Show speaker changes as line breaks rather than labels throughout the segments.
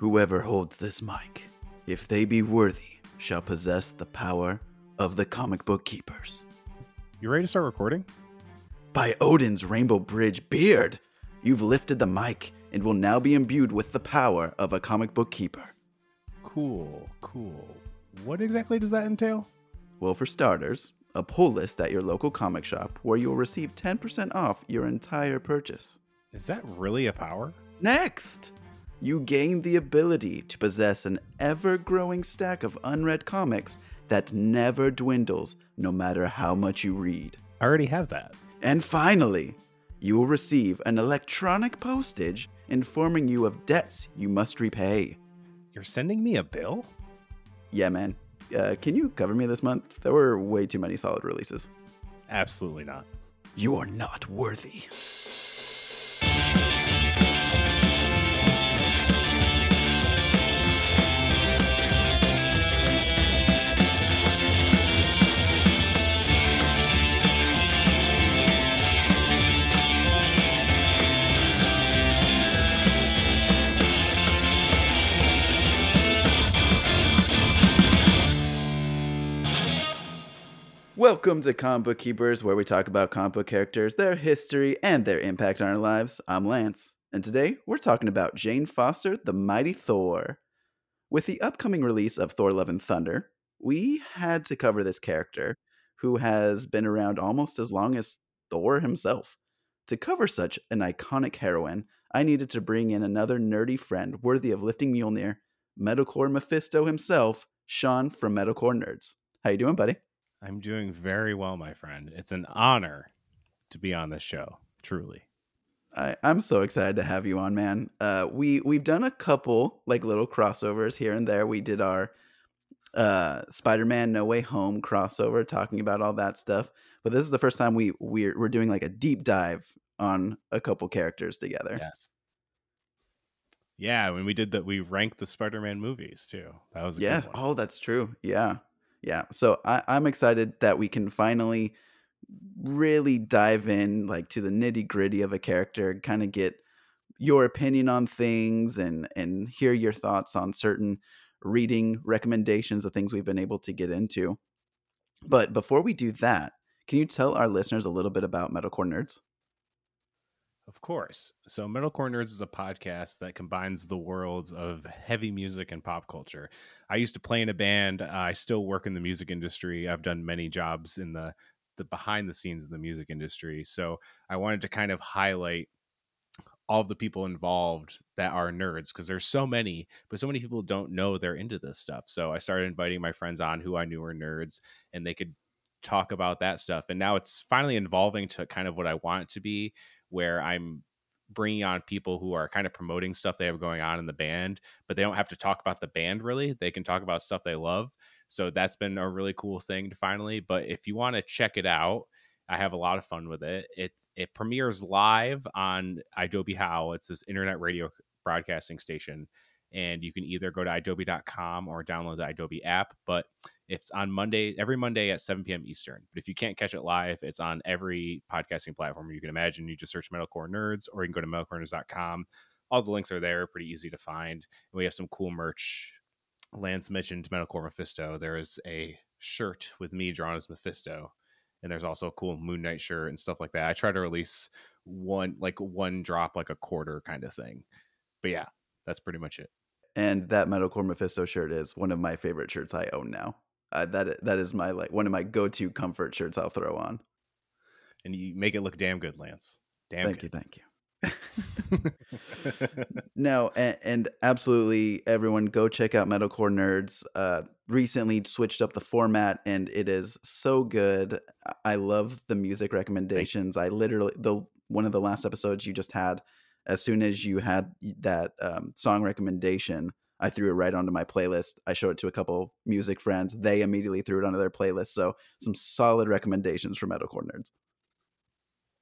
Whoever holds this mic, if they be worthy, shall possess the power of the comic book keepers.
You ready to start recording?
By Odin's rainbow bridge beard, you've lifted the mic and will now be imbued with the power of a comic book keeper.
Cool, cool. What exactly does that entail?
Well, for starters, a pull list at your local comic shop where you will receive 10% off your entire purchase.
Is that really a power?
Next, you gain the ability to possess an ever growing stack of unread comics that never dwindles no matter how much you read.
I already have that.
And finally, you will receive an electronic postage informing you of debts you must repay.
You're sending me a bill?
Yeah, man. Uh, can you cover me this month? There were way too many solid releases.
Absolutely not.
You are not worthy. Welcome to Comic Book Keepers, where we talk about comic book characters, their history, and their impact on our lives. I'm Lance, and today we're talking about Jane Foster, the Mighty Thor. With the upcoming release of Thor Love and Thunder, we had to cover this character who has been around almost as long as Thor himself. To cover such an iconic heroine, I needed to bring in another nerdy friend worthy of lifting Mjolnir, Metalcore Mephisto himself, Sean from Metalcore Nerds. How you doing, buddy?
I'm doing very well, my friend. It's an honor to be on this show, truly.
I, I'm so excited to have you on, man. Uh, we we've done a couple like little crossovers here and there. We did our uh, Spider-Man No Way Home crossover, talking about all that stuff. But this is the first time we we're we're doing like a deep dive on a couple characters together.
Yes. Yeah, when we did that, we ranked the Spider-Man movies too. That was
yeah. Oh, that's true. Yeah, yeah. So I, I'm excited that we can finally really dive in like to the nitty gritty of a character, kind of get your opinion on things and and hear your thoughts on certain reading recommendations of things we've been able to get into. But before we do that, can you tell our listeners a little bit about Metalcore Nerds?
Of course. So, Metalcore Nerds is a podcast that combines the worlds of heavy music and pop culture. I used to play in a band. I still work in the music industry. I've done many jobs in the the behind the scenes in the music industry. So, I wanted to kind of highlight all of the people involved that are nerds because there's so many, but so many people don't know they're into this stuff. So, I started inviting my friends on who I knew were nerds and they could talk about that stuff. And now it's finally evolving to kind of what I want it to be where I'm bringing on people who are kind of promoting stuff they have going on in the band, but they don't have to talk about the band really. They can talk about stuff they love. So that's been a really cool thing to finally. But if you want to check it out, I have a lot of fun with it. It it premieres live on Adobe How. It's this internet radio broadcasting station. And you can either go to adobe.com or download the Adobe app. But it's on Monday, every Monday at 7 p.m. Eastern. But if you can't catch it live, it's on every podcasting platform you can imagine. You just search Metalcore Nerds or you can go to metalcorenerds.com. All the links are there, pretty easy to find. And we have some cool merch. Lance mentioned Metalcore Mephisto. There is a shirt with me drawn as Mephisto. And there's also a cool Moon Knight shirt and stuff like that. I try to release one, like one drop, like a quarter kind of thing. But yeah, that's pretty much it.
And that Metalcore Mephisto shirt is one of my favorite shirts I own now. Uh, that that is my like one of my go-to comfort shirts I'll throw on.
And you make it look damn good, Lance. Damn
thank
good.
you, thank you. no, and, and, absolutely, everyone go check out Metalcore Nerds. Uh, recently switched up the format, and it is so good. I love the music recommendations. I literally the one of the last episodes you just had. As soon as you had that um, song recommendation, I threw it right onto my playlist. I showed it to a couple music friends. They immediately threw it onto their playlist. So some solid recommendations for Metalcore Nerds.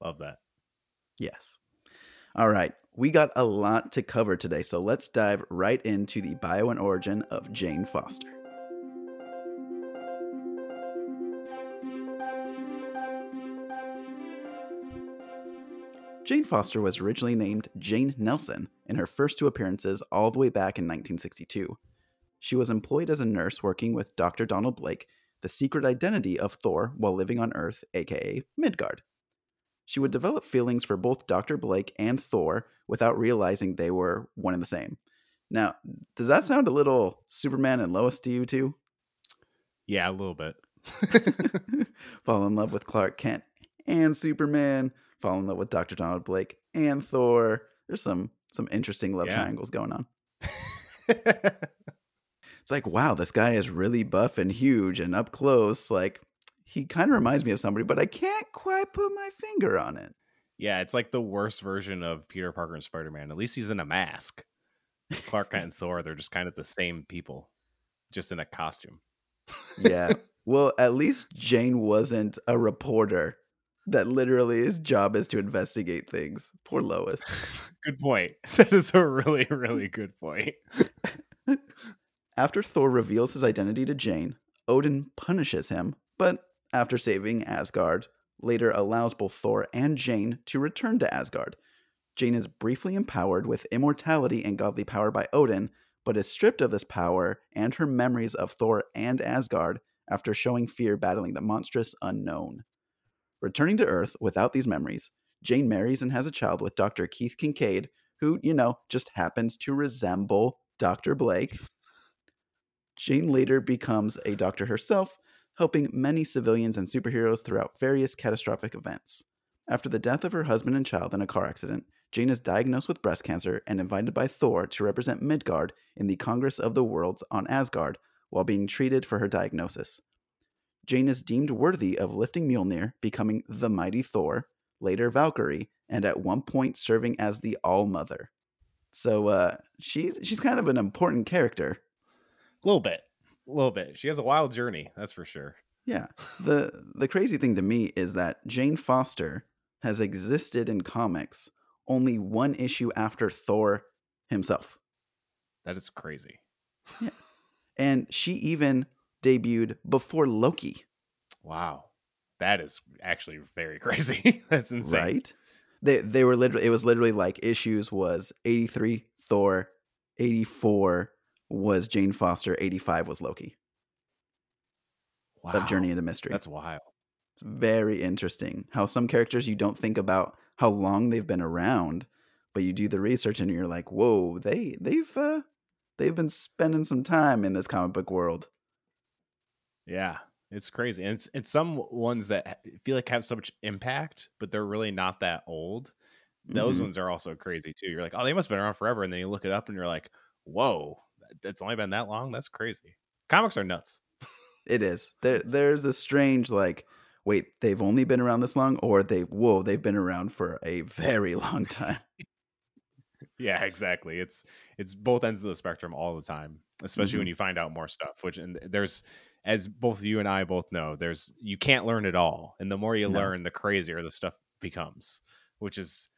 Love that.
Yes. All right. We got a lot to cover today, so let's dive right into the bio and origin of Jane Foster. Jane Foster was originally named Jane Nelson in her first two appearances all the way back in 1962. She was employed as a nurse working with Dr. Donald Blake, the secret identity of Thor while living on Earth, aka Midgard. She would develop feelings for both Dr. Blake and Thor without realizing they were one and the same. Now, does that sound a little Superman and Lois to you too?
Yeah, a little bit.
fall in love with Clark Kent and Superman, fall in love with Dr. Donald Blake and Thor. There's some some interesting love
Yeah.
triangles going on. It's like, wow, this guy is really buff and huge and up close. Like, he kind of reminds me of somebody, but I can't quite put my finger on it.
yeah, it's like the worst version of Peter Parker and Spider Man. At least he's in a mask. Clark Kent and Thor, they're just kind of the same people, just in a costume.
Yeah. well, at least Jane wasn't a reporter that literally his job is to investigate things. Poor Lois.
good point. That is a really, really good point.
After Thor reveals his identity to Jane, Odin punishes him, but after saving Asgard, later allows both Thor and Jane to return to Asgard. Jane is briefly empowered with immortality and godly power by Odin, but is stripped of this power and her memories of Thor and Asgard after showing fear battling the monstrous unknown. Returning to Earth without these memories, Jane marries and has a child with Dr. Keith Kincaid, who, you know, just happens to resemble Dr. Blake. Jane later becomes a doctor herself, helping many civilians and superheroes throughout various catastrophic events. After the death of her husband and child in a car accident, Jane is diagnosed with breast cancer and invited by Thor to represent Midgard in the Congress of the Worlds on Asgard while being treated for her diagnosis. Jane is deemed worthy of lifting Mjolnir, becoming the mighty Thor, later Valkyrie, and at one point serving as the All Mother. So uh, she's she's kind of an important character.
A little bit. A little bit. She has a wild journey, that's for sure.
Yeah. The the crazy thing to me is that Jane Foster has existed in comics only one issue after Thor himself.
That is crazy. Yeah.
And she even debuted before Loki,
Wow. That is actually very crazy. that's insane.
right? They they were literally it was literally like issues was 83 Thor, 84 was Jane Foster, 85 was Loki
Wow.
of Journey into Mystery.
That's wild.
It's very interesting how some characters you don't think about how long they've been around, but you do the research and you're like, whoa, they they've uh, they've been spending some time in this comic book world.
Yeah. It's crazy. And it's, it's some ones that feel like have so much impact, but they're really not that old. Those
Mhm.
ones are also crazy too. You're like, oh, they must have been around forever. And then you look it up and you're like, whoa, it's only been that long? That's crazy. Comics are nuts.
It is. There there's a strange like, wait, they've only been around this long, or they've whoa, they've been around for a very long time.
Yeah, exactly. It's it's both ends of the spectrum all the time, especially when
Mm-hmm.
you find out more stuff. Which and there's, as both you and I both know, there's you can't learn it all, and the more you
No.
learn, the crazier the stuff becomes. Which is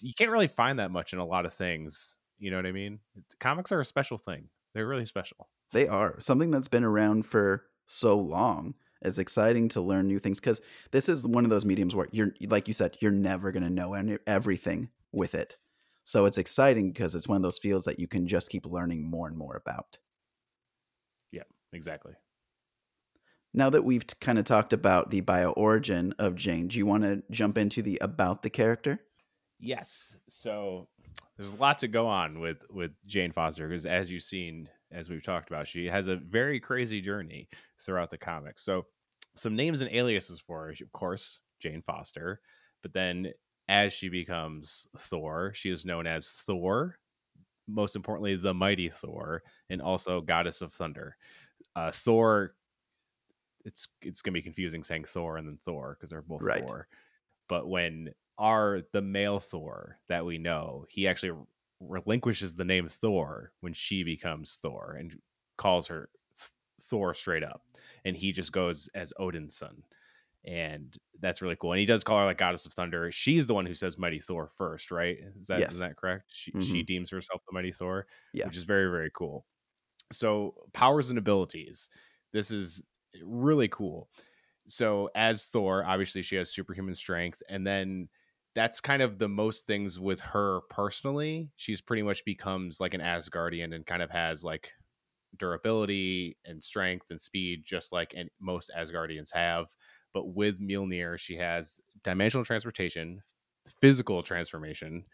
you can't really find that much in a lot of things. You know what I mean? It's, comics are a special thing. They're really special.
They are something that's been around for so long. It's exciting to learn new things because this is one of those mediums where you're, like you said, you're never going to know any, everything with it. So it's exciting because it's one of those fields that you can just keep learning more and more about.
Yeah, exactly.
Now that we've kind of talked about the bio origin of Jane, do you want to jump into the about the character?
Yes. So there's a lot to go on with with Jane Foster because as you've seen, as we've talked about, she has a very crazy journey throughout the comics. So some names and aliases for her, of course, Jane Foster, but then as she becomes Thor, she is known as Thor, most importantly, the mighty Thor, and also Goddess of Thunder. Uh, Thor, it's it's gonna be confusing saying Thor and then Thor because they're both
Right.
Thor. But when our the male Thor that we know, he actually relinquishes the name Thor when she becomes Thor and calls her Th- Thor straight up, and he just goes as Odin's son, and that's really cool. And he does call her like Goddess of Thunder. She's the one who says Mighty Thor first, right? Is that is
Yes.
that correct? She she mm-hmm. deems herself the Mighty Thor,
Yeah.
which is very very cool. So powers and abilities. This is really cool. So as Thor, obviously she has superhuman strength, and then that's kind of the most things with her personally. She's pretty much becomes like an Asgardian and kind of has like durability and strength and speed, just like most Asgardians have. But with Mjolnir, she has dimensional transportation, physical transformation,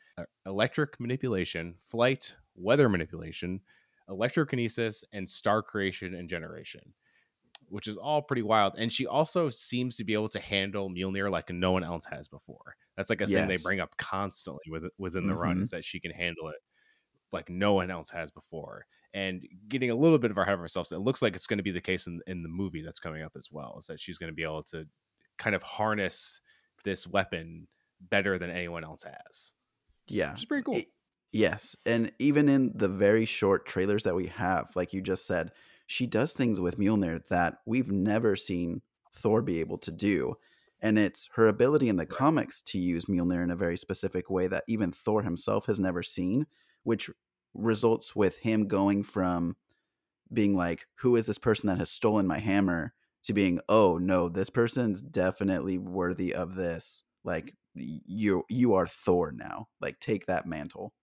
electric manipulation, flight, weather manipulation, electrokinesis, and star creation and generation, which is all pretty wild. And she also seems to be able to handle Mjolnir like no one else has before. That's like a yes. thing they bring up constantly with, within the mm-hmm. run is that she can handle it like no one else has before. And getting a little bit of our head of ourselves, it looks like it's going to be the case in, in the movie that's coming up as well, is that she's going to be able to kind of harness this weapon better than anyone else has.
Yeah.
Which is pretty cool. It,
yes. And even in the very short trailers that we have, like you just said, she does things with Mjolnir that we've never seen Thor be able to do. And it's her ability in the comics to use Mjolnir in a very specific way that even Thor himself has never seen, which results with him going from being like, Who is this person that has stolen my hammer? to being, Oh, no, this person's definitely worthy of this. Like, you you are Thor now. Like take that mantle.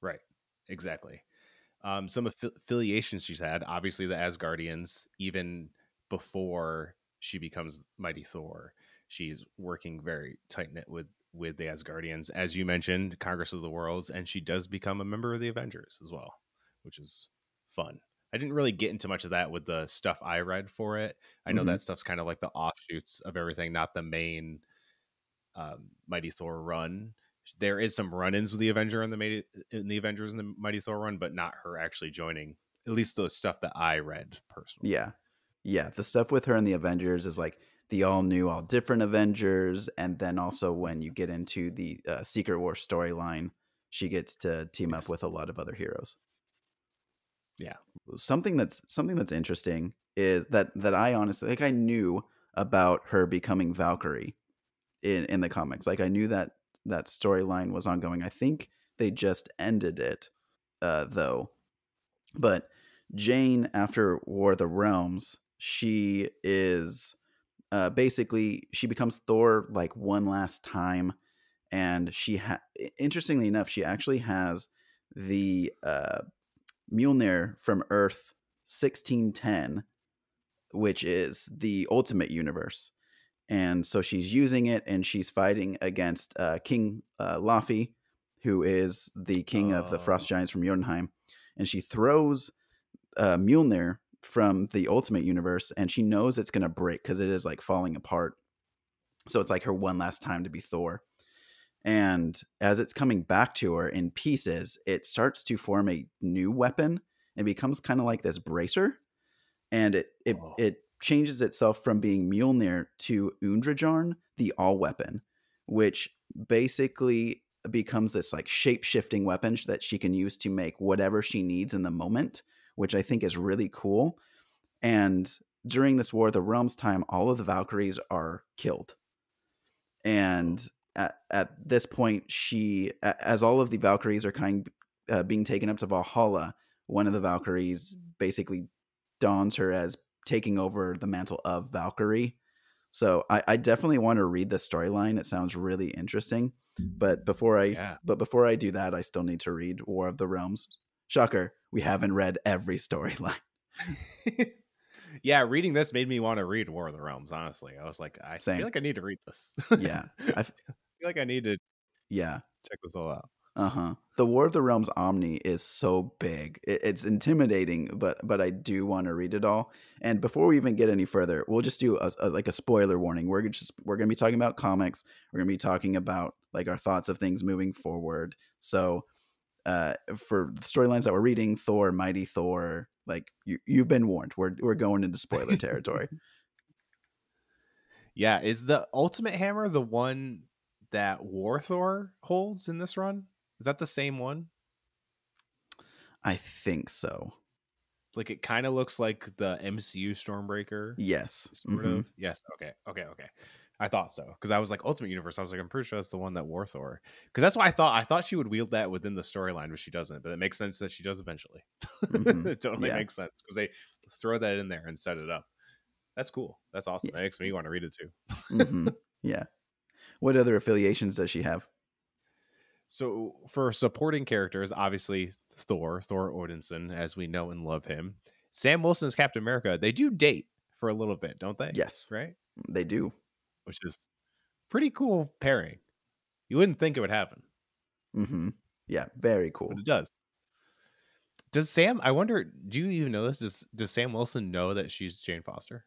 Right. Exactly. Um, some aff- affiliations she's had, obviously the Asgardians, even before she becomes Mighty Thor, she's working very tight knit with with the Asgardians, as you mentioned, Congress of the Worlds, and she does become a member of the Avengers as well, which is fun. I didn't really get into much of that with the stuff I read for it. I know mm-hmm. that stuff's kind of like the offshoots of everything, not the main um, Mighty Thor run. There is some run-ins with the Avenger in the Mighty, in the Avengers in the Mighty Thor run, but not her actually joining. At least the stuff that I read personally.
Yeah, yeah. The stuff with her in the Avengers is like the all new, all different Avengers, and then also when you get into the uh, Secret War storyline, she gets to team yes. up with a lot of other heroes.
Yeah.
Something that's something that's interesting is that that I honestly like I knew about her becoming Valkyrie in in the comics. Like I knew that that storyline was ongoing. I think they just ended it uh though. But Jane after War of the Realms, she is uh basically she becomes Thor like one last time and she ha- interestingly enough she actually has the uh Mjolnir from Earth 1610 which is the ultimate universe and so she's using it and she's fighting against uh, King uh, Laufey, who is the king of the Frost oh. Giants from Jotunheim, and she throws uh, Mjolnir from the Ultimate Universe, and she knows it's going to break because it is like falling apart. So it's like her one last time to be Thor. And as it's coming back to her in pieces, it starts to form a new weapon and becomes kind of like this bracer. And it it oh. it changes itself from being Mjolnir to Undrjarn, the all weapon, which basically becomes this like shape shifting weapon that she can use to make whatever she needs in the moment, which I think is really cool. And during this War of the Realms time, all of the Valkyries are killed. And at, at this point, she, as all of the Valkyries are kind uh, being taken up to Valhalla, one of the Valkyries basically dons her as taking over the mantle of Valkyrie. So I, I definitely want to read the storyline. It sounds really interesting. But before I yeah. but before I do that, I still need to read War of the Realms. Shocker, we haven't read every storyline.
yeah, reading this made me want to read War of the Realms, honestly. I was like, I Same. feel like I need to read this.
yeah. I feel
like I need to
yeah
check this all out.
Uh huh. The War of the Realms Omni is so big. It, it's intimidating, but but I do want to read it all. And before we even get any further, we'll just do a, a, like a spoiler warning. We're just we're gonna be talking about comics. We're gonna be talking about like our thoughts of things moving forward. So, uh, for the storylines that we're reading, Thor, Mighty Thor, like you you've been warned. We're we're going into spoiler territory.
yeah, is the Ultimate Hammer the one that War Thor holds in this run? Is that the same one?
I think so.
Like it kind of looks like the MCU Stormbreaker.
Yes.
Sort mm-hmm. of. Yes. Okay. Okay. Okay. I thought so because I was like Ultimate Universe. I was like, I'm pretty sure that's the one that War Thor. Because that's why I thought. I thought she would wield that within the storyline, but she doesn't. But it makes sense that she does eventually. Mm-hmm. it totally yeah. makes sense because they throw that in there and set it up. That's cool. That's awesome. Yeah. That makes me want to read it too.
mm-hmm. Yeah. What other affiliations does she have?
So for supporting characters, obviously Thor, Thor Odinson, as we know and love him. Sam Wilson's Captain America. They do date for a little bit, don't they?
Yes,
Right?
they do.
Which is pretty cool pairing. You wouldn't think it would happen,
Mm-hmm. Yeah, very cool.
but it does. Does Sam? I wonder. Do you even know this? Does Does Sam Wilson know that she's Jane Foster?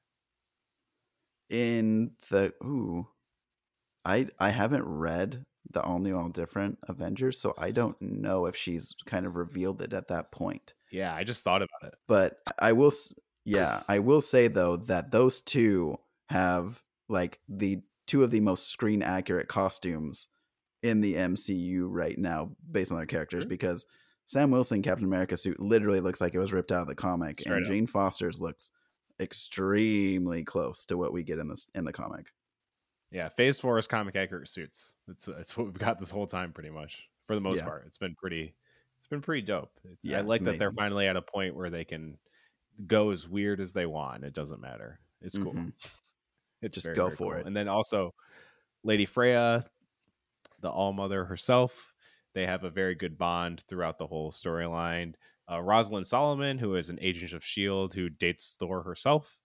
In the ooh, I I haven't read the all new, all different Avengers, so I don't know if she's kind of revealed it at that point.
Yeah, I just thought about it.
But I will, yeah, I will say though that those two have like the two of the most screen accurate costumes in the MCU right now, based on their characters,
Sure.
because Sam Wilson Captain America suit literally looks like it was ripped out of the comic,
Straight
and
up.
Jane Foster's looks extremely close to what we get in this in the comic.
Yeah, Phase Four is comic accurate suits. It's it's what we've got this whole time, pretty much for the most
Yeah.
part. It's been pretty, it's been pretty dope. It's,
Yeah,
I like that they're finally at a point where they can go as weird as they want. It doesn't matter. It's cool.
Mhm.
It's
Just
very,
go
very
for
cool.
it.
And then also, Lady Freya, the All Mother herself, they have a very good bond throughout the whole storyline. Uh, Rosalind Solomon, who is an agent of Shield, who dates Thor herself,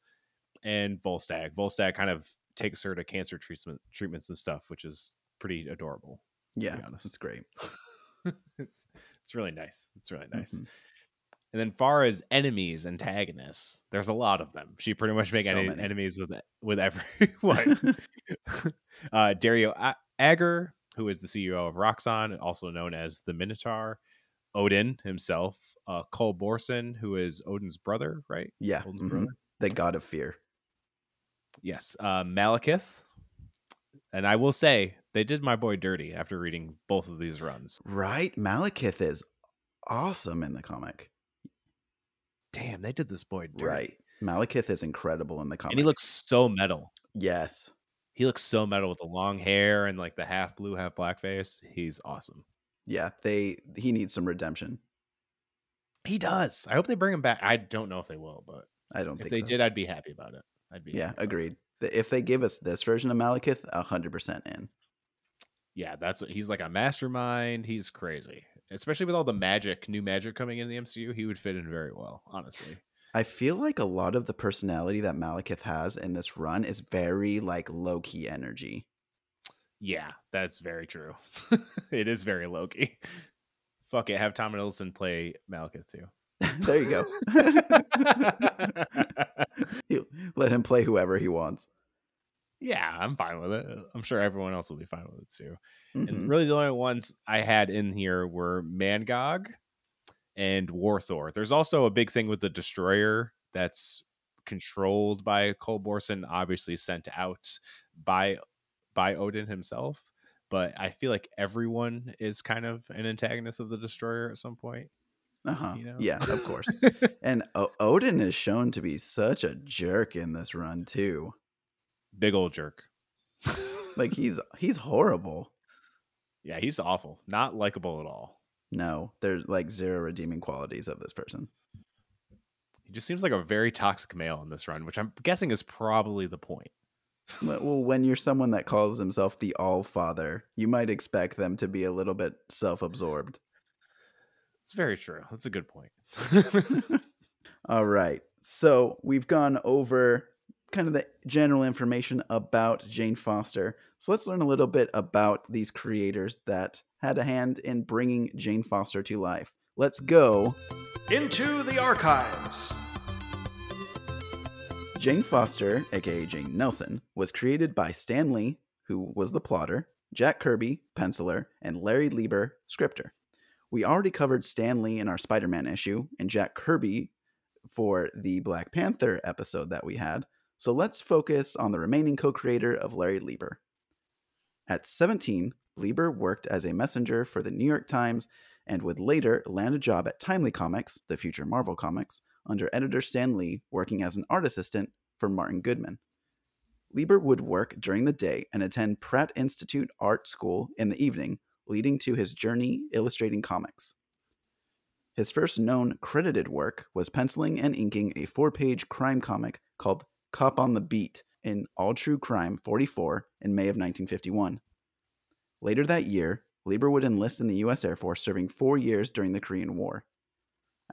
and Volstagg. Volstagg kind of takes her to cancer treatment treatments and stuff, which is pretty adorable.
Yeah,
honest.
it's great.
it's it's really nice. It's really nice.
Mhm.
And then far as enemies, antagonists, there's a lot of them. She pretty much make
So many.
enemies with with everyone. uh, Dario A- Agger, who is the CEO of Roxxon, also known as the Minotaur. Odin himself, uh, Cul Borson, who is Odin's brother, right?
Yeah, mhm.
brother.
the God of Fear.
Yes, uh, Malekith. And I will say they did my boy dirty after reading both of these runs.
Right, Malekith is awesome in the comic.
Damn, they did this boy dirty.
Right, Malekith is incredible in the comic.
And he looks so metal.
yes,
He looks so metal with the long hair and like the half blue, half black face. He's awesome.
yeah. They he needs some redemption.
He does. I hope they bring him back. I don't know if they will, but
I don't
if
think
they
so.
did, I'd be happy about it. I'd be
yeah, agreed. If they give us this version of Malekith, hundred percent in.
Yeah, that's what he's like a mastermind. He's crazy, especially with all the magic, new magic coming in the MCU. He would fit in very well, honestly.
I feel like a lot of the personality that Malekith has in this run is very like low key energy.
Yeah, that's very true. it is very Loki. Fuck it, have Tom Hiddleston play Malekith too.
There you go. Let him play whoever he wants.
yeah, I'm fine with it. I'm sure everyone else will be fine with it too.
Mhm.
And really, the only ones I had in here were Mangog and War Thor. There's also a big thing with the Destroyer that's controlled by Cul Borson, obviously sent out by by Odin himself. But I feel like everyone is kind of an antagonist of the Destroyer at some point.
Uh-huh.
You know?
Yeah, of course. And o- Odin is shown to be such a jerk in this run too.
Big old jerk.
Like he's he's horrible.
yeah, he's awful. Not likable at all.
No, there's like zero redeeming qualities of this person.
He just seems like a very toxic male in this run, which I'm guessing is probably the point.
Well, when you're someone that calls himself the All Father, you might expect them to be a little bit self-absorbed.
It's very true. That's a good point.
All right. So we've gone over kind of the general information about Jane Foster. So let's learn a little bit about these creators that had a hand in bringing Jane Foster to life. Let's go.
Into the archives.
Jane Foster, aka Jane Nelson, was created by Stan Lee, who was the plotter, Jack Kirby, penciler, and Larry Lieber, scripter. We already covered Stan Lee in our Spider Man issue and Jack Kirby for the Black Panther episode that we had, so let's focus on the remaining co creator of Larry Lieber. At 17, Lieber worked as a messenger for the New York Times and would later land a job at Timely Comics, the future Marvel Comics, under editor Stan Lee, working as an art assistant for Martin Goodman. Lieber would work during the day and attend Pratt Institute Art School in the evening, leading to his journey illustrating comics. His first known credited work was penciling and inking a four page crime comic called Cop on the Beat in All True Crime 44 in May of 1951. Later that year, Lieber would enlist in the U.S. Air Force, serving four years during the Korean War.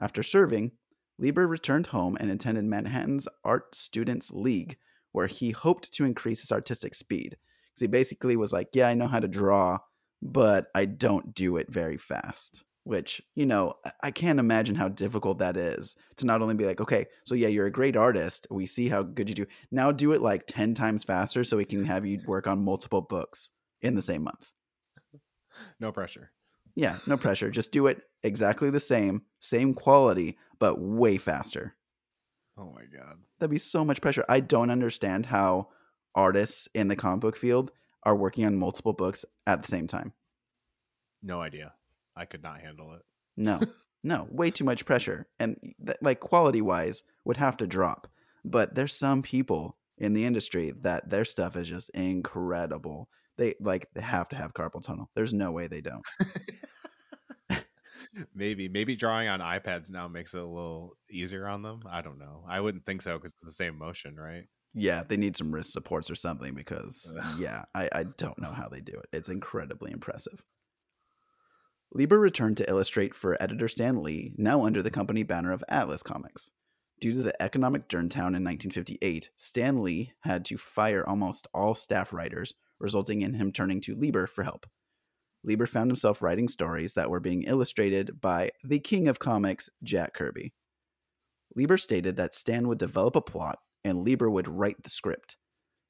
After serving, Lieber returned home and attended Manhattan's Art Students League, where he hoped to increase his artistic speed. Because he basically was like, Yeah, I know how to draw, but I don't do it very fast. Which, you know, I can't imagine how difficult that is to not only be like, okay, so yeah, you're a great artist. We see how good you do. Now do it like 10 times faster so we can have you work on multiple books in the same month.
No pressure.
Yeah, no pressure. Just do it exactly the same, same quality, but way faster.
Oh my god.
That'd be so much pressure. I don't understand how artists in the comic book field are working on multiple books at the same time.
No idea. I could not handle it.
No, no, way too much pressure. And th- like quality wise, would have to drop. But there's some people in the industry that their stuff is just incredible. They like they have to have carpal tunnel. There's no way they don't.
maybe maybe drawing on iPads now makes it a little easier on them. I don't know. I wouldn't think so because it's the same motion, right?
Yeah, they need some wrist supports or something because yeah, I, I don't know how they do it. It's incredibly impressive. Lieber returned to illustrate for editor Stan Lee, now under the company banner of Atlas Comics. Due to the economic downturn in 1958, Stan Lee had to fire almost all staff writers, resulting in him turning to Lieber for help. Lieber found himself writing stories that were being illustrated by the king of comics, Jack Kirby. Lieber stated that Stan would develop a plot and Lieber would write the script.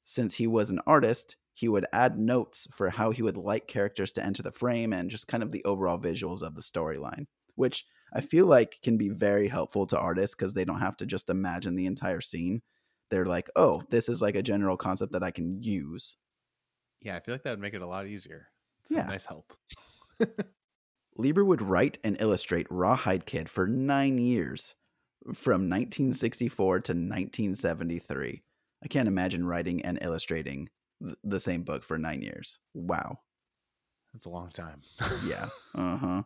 Since he was an artist, he would add notes for how he would like characters to enter the frame and just kind of the overall visuals of the storyline, which I feel like can be very helpful to artists because they don't have to just imagine the entire scene. They're like, oh, this is like a general concept that I can use.
Yeah, I feel like that would make it a lot easier. It's
Yeah.
a nice help.
Lieber would write and illustrate Rawhide Kid for nine years, from 1964 to 1973. I can't imagine writing and illustrating th- the same book for nine years. Wow.
That's a long time.
Yeah. Uh huh.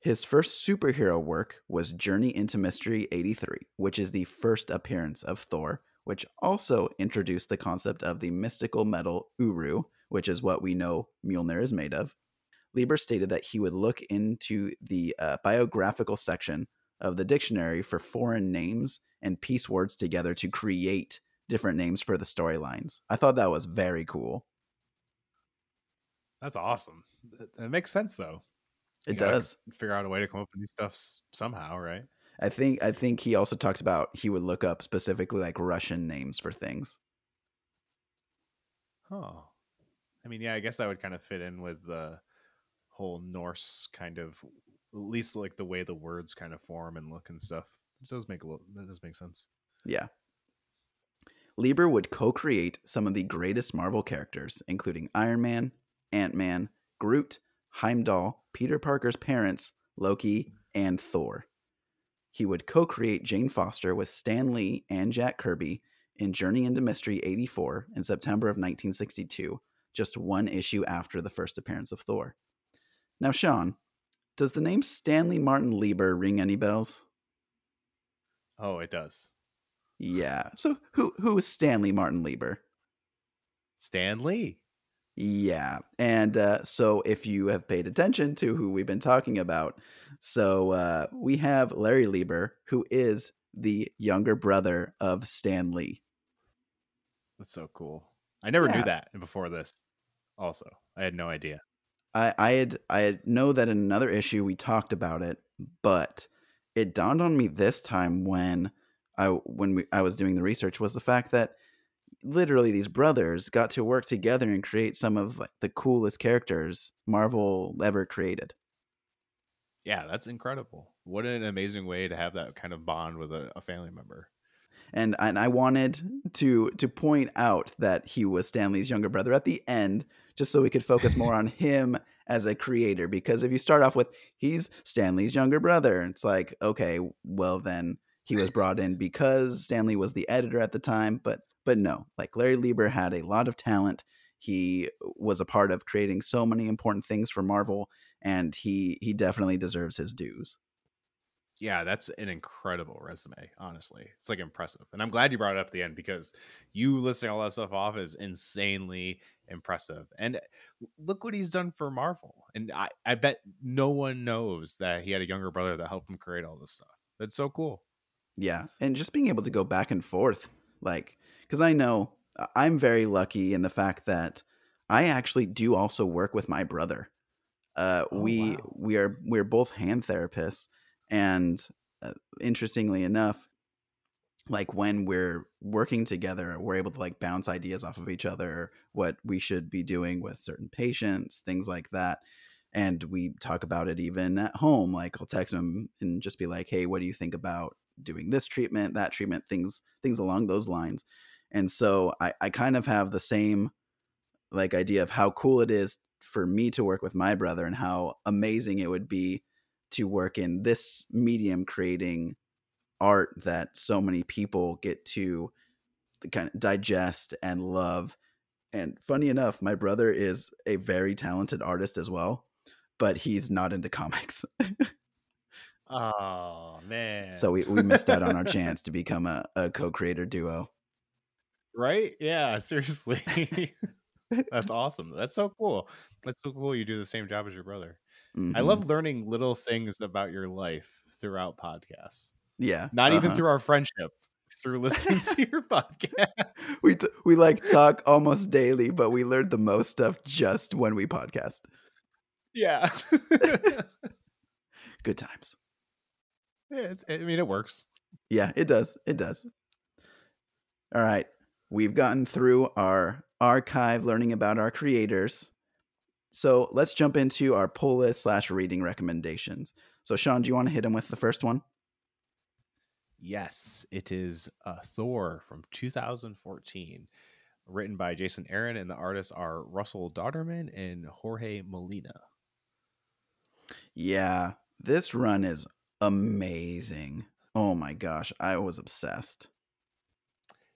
His first superhero work was Journey into Mystery 83, which is the first appearance of Thor, which also introduced the concept of the mystical metal Uru, which is what we know Mjolnir is made of. Lieber stated that he would look into the uh, biographical section of the dictionary for foreign names and piece words together to create different names for the storylines. I thought that was very cool.
That's awesome. It, makes sense though.
It
You
does.
Figure out a way to come up with new stuff somehow, right?
I think I think he also talks about he would look up specifically like Russian names for things.
Oh. I mean, yeah, I guess that would kind of fit in with the whole Norse kind of at least like the way the words kind of form and look and stuff. It does make a little that does make sense.
Yeah. Lieber would co-create some of the greatest Marvel characters, including Iron Man, Ant-Man, Groot, Heimdall, Peter Parker's parents, Loki, and Thor. He would co-create Jane Foster with Stan Lee and Jack Kirby in Journey into Mystery 84 in September of 1962, just one issue after the first appearance of Thor. Now, Sean, does the name Stanley Martin Lieber ring any bells?
Oh, it does.
Yeah. So who who is Stanley Martin Lieber?
Stan Lee.
Yeah. And uh, so if you have paid attention to who we've been talking about, so uh, we have Larry Lieber, who is the younger brother of Stan Lee.
That's so cool. I never
Yeah.
knew that before this. Also, I had no idea.
I, I had I had know that in another issue we talked about it, but it dawned on me this time when I when we, I was doing the research was the fact that literally these brothers got to work together and create some of like the coolest characters Marvel ever created.
Yeah, that's incredible. What an amazing way to have that kind of bond with a, a family member.
and and I wanted to to point out that he was Stanley's younger brother at the end, just so we could focus more on him as a creator. Because if you start off with he's Stanley's younger brother, it's like okay, well then he was brought in because Stanley was the editor at the time, but but no, like Larry Lieber had a lot of talent. He was a part of creating so many important things for Marvel, and he he definitely deserves his dues.
Yeah, that's an incredible resume, honestly. It's like impressive. And I'm glad you brought it up at the end because you listing all that stuff off is insanely impressive. And look what he's done for Marvel. And I, I bet no one knows that he had a younger brother that helped him create all this stuff. That's so cool.
Yeah. And just being able to go back and forth, like, because I know I'm very lucky in the fact that I actually do also work with my brother. Uh,
Oh,
we
wow.
we are we're both hand therapists, and uh, interestingly enough, like when we're working together, we're able to like bounce ideas off of each other, what we should be doing with certain patients, things like that. And we talk about it even at home. Like I'll text him and just be like, "Hey, what do you think about doing this treatment, that treatment, things things along those lines." And so I, I kind of have the same like idea of how cool it is for me to work with my brother and how amazing it would be to work in this medium creating art that so many people get to kind of digest and love. And funny enough, my brother is a very talented artist as well, but he's not into comics.
Oh, man.
so we, we missed out on our chance to become a, a co-creator duo.
right? Yeah, seriously. That's awesome. That's so cool. That's so cool. You do the same job as your brother. I
Mhm.
love learning little things about your life throughout podcasts.
yeah.
Not even
uh-huh.
through our friendship, through listening to your podcast.
we t- we like talk almost daily, but we learn the most stuff just when we podcast.
Yeah.
Good times.
yeah it's, I mean, it works.
Yeah, it does. It does. All right. We've gotten through our archive learning about our creators. So let's jump into our pull list slash reading recommendations. So Sean, do you want to hit him with the first one?
Yes, it is uh, Thor from 2014, written by Jason Aaron, and the artists are Russell Dauterman and Jorge Molina.
Yeah, this run is amazing. Oh my gosh, I was obsessed.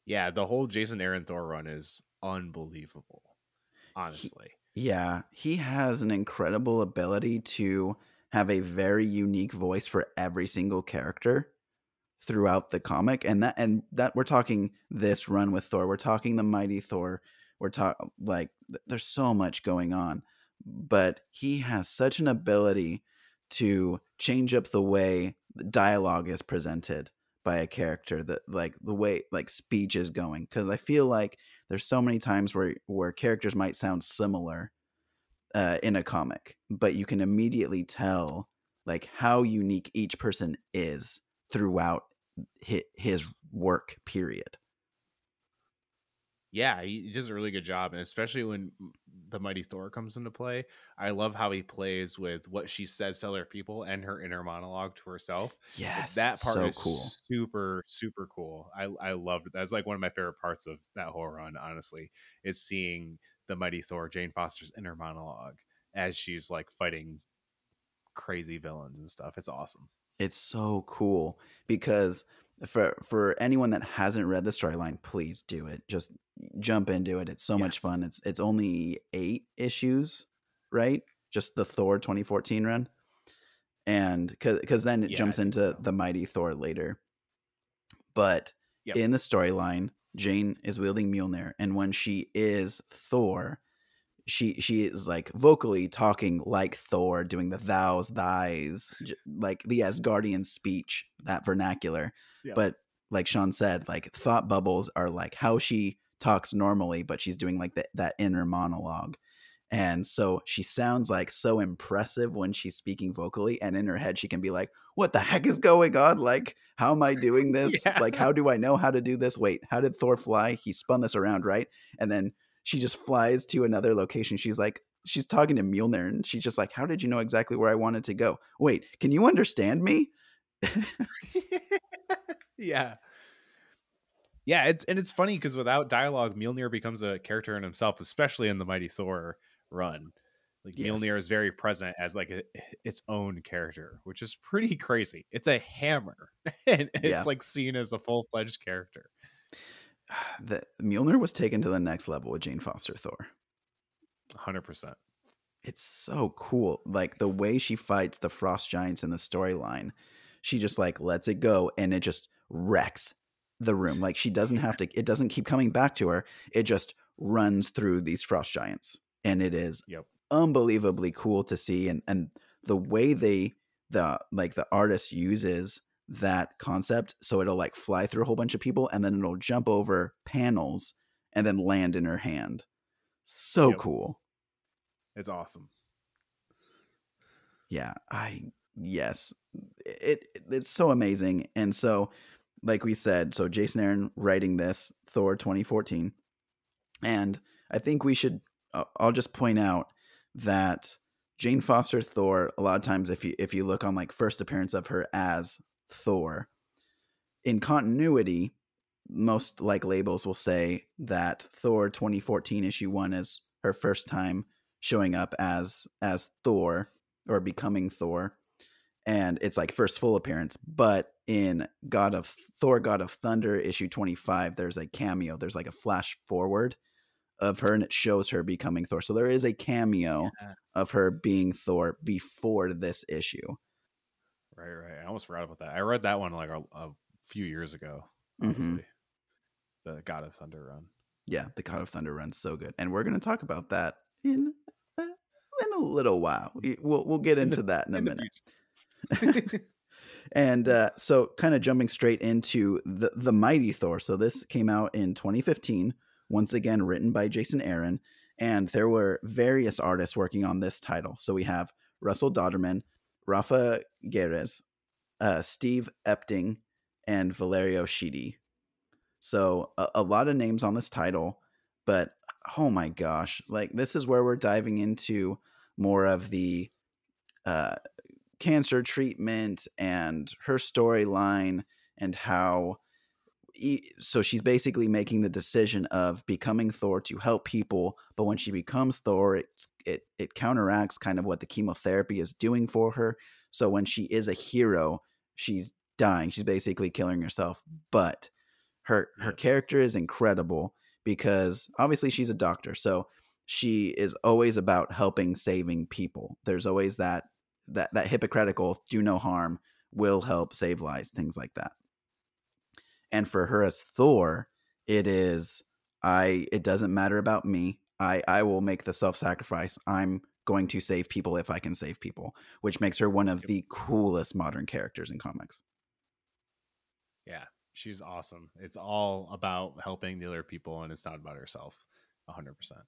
Yeah, the whole Jason Aaron Thor run is unbelievable. Honestly.
Yeah, he has an incredible ability to have a very unique voice for every single character throughout the comic and that and that we're talking this run with Thor. We're talking the mighty Thor. We're talking like th- there's so much going on, but he has such an ability to change up the way the dialogue is presented by a character that like the way like speech is going cuz I feel like there's so many times where where characters might sound similar uh, in a comic, but you can immediately tell like how unique each person is throughout his, his work. Period.
Yeah, he does a really good job, and especially when the mighty Thor comes into play, I love how he plays with what she says to other people and her inner monologue to herself.
Yes,
that part
so
is
cool.
super super cool. I I loved it. That's like one of my favorite parts of that whole run. Honestly, is seeing the mighty Thor, Jane Foster's inner monologue as she's like fighting crazy villains and stuff. It's awesome.
It's so cool because for for anyone that hasn't read the storyline, please do it. Just jump into it. It's so much fun. It's it's only eight issues, right? Just the Thor 2014 run, and because because then it
Yeah,
jumps into
so.
the Mighty Thor later. But
Yep.
in the storyline, Jane is wielding Mjolnir, and when she is Thor, she she is like vocally talking like Thor, doing the thous, thys, like the Asgardian speech, that vernacular. But like Sean said, like thought bubbles are like how she talks normally, but she's doing like the, that inner monologue. And so she sounds like so impressive when she's speaking vocally, and in her head she can be like, "What the heck is going on? Like, how am I doing this?
Yeah.
Like, how do I know how to do this? Wait, how did Thor fly? He spun this around, right?" And then she just flies to another location. She's like, she's talking to Mjolnir, and she's just like, "How did you know exactly where I wanted to go? Wait, can you understand me?"
yeah. Yeah, it's and it's funny because without dialogue, Mjolnir becomes a character in himself, especially in the Mighty Thor run. Like
Yes.
Mjolnir is very present as like a, its own character, which is pretty crazy. It's a hammer, and it's
Yeah.
like seen as a full fledged character.
the Mjolnir was taken to the next level with Jane Foster Thor.
Hundred percent.
It's so cool. Like the way she fights the frost giants in the storyline. she just like lets it go and it just wrecks the room. Like she doesn't have to, it doesn't keep coming back to her. It just runs through these frost giants. And it is
Yep.
unbelievably cool to see. And and the way they the like the artist uses that concept so it'll like fly through a whole bunch of people and then it'll jump over panels and then land in her hand. So
Yep.
cool.
It's awesome.
yeah i yes it, it it's so amazing and so like we said so jason aaron writing this thor 2014 and i think we should I'll- i'll just point out that jane foster thor a lot of times if you if you look on like first appearance of her as thor in continuity most like labels will say that thor 2014 issue 1 is her first time showing up as as thor or becoming Thor, and it's like first full appearance. But in God of Thor, God of Thunder, issue twenty five, there's a cameo. There's like a flash forward of her, and it shows her becoming Thor. So there is a cameo
Yes.
of her being Thor before this issue.
Right, right. I almost forgot about that. I read that one like a, a few years ago.
Mhm.
The God of Thunder run.
Yeah, the God of Thunder runs so good, and we're going to talk about that in in a little while. We- We'll we'll get
In the-
into that in a
in
minute. and uh, so kind of jumping straight into the the mighty thor so this came out in 2015 once again written by jason aaron and there were various artists working on this title so we have russell Dauterman rafa Garrés, uh, steve epting and valerio Schiti. so a, a lot of names on this title but oh my gosh like this is where we're diving into more of the uh, cancer treatment and her storyline and how so she's basically making the decision of becoming Thor to help people, but when she becomes Thor, it's, it it counteracts kind of what the chemotherapy is doing for her. So when she is a hero, she's dying. She's basically killing herself. But her her character is incredible because obviously she's a doctor, so she is always about helping saving people. There's always that that that Hippocratic oath, do no harm, will help save lives, things like that. And for her as Thor, it is I it doesn't matter about me. I I will make the self-sacrifice. I'm going to save people if I can save people, which makes her one of the coolest modern characters in comics.
yeah, she's awesome. It's all about helping the other people, and it's not about herself. hundred percent.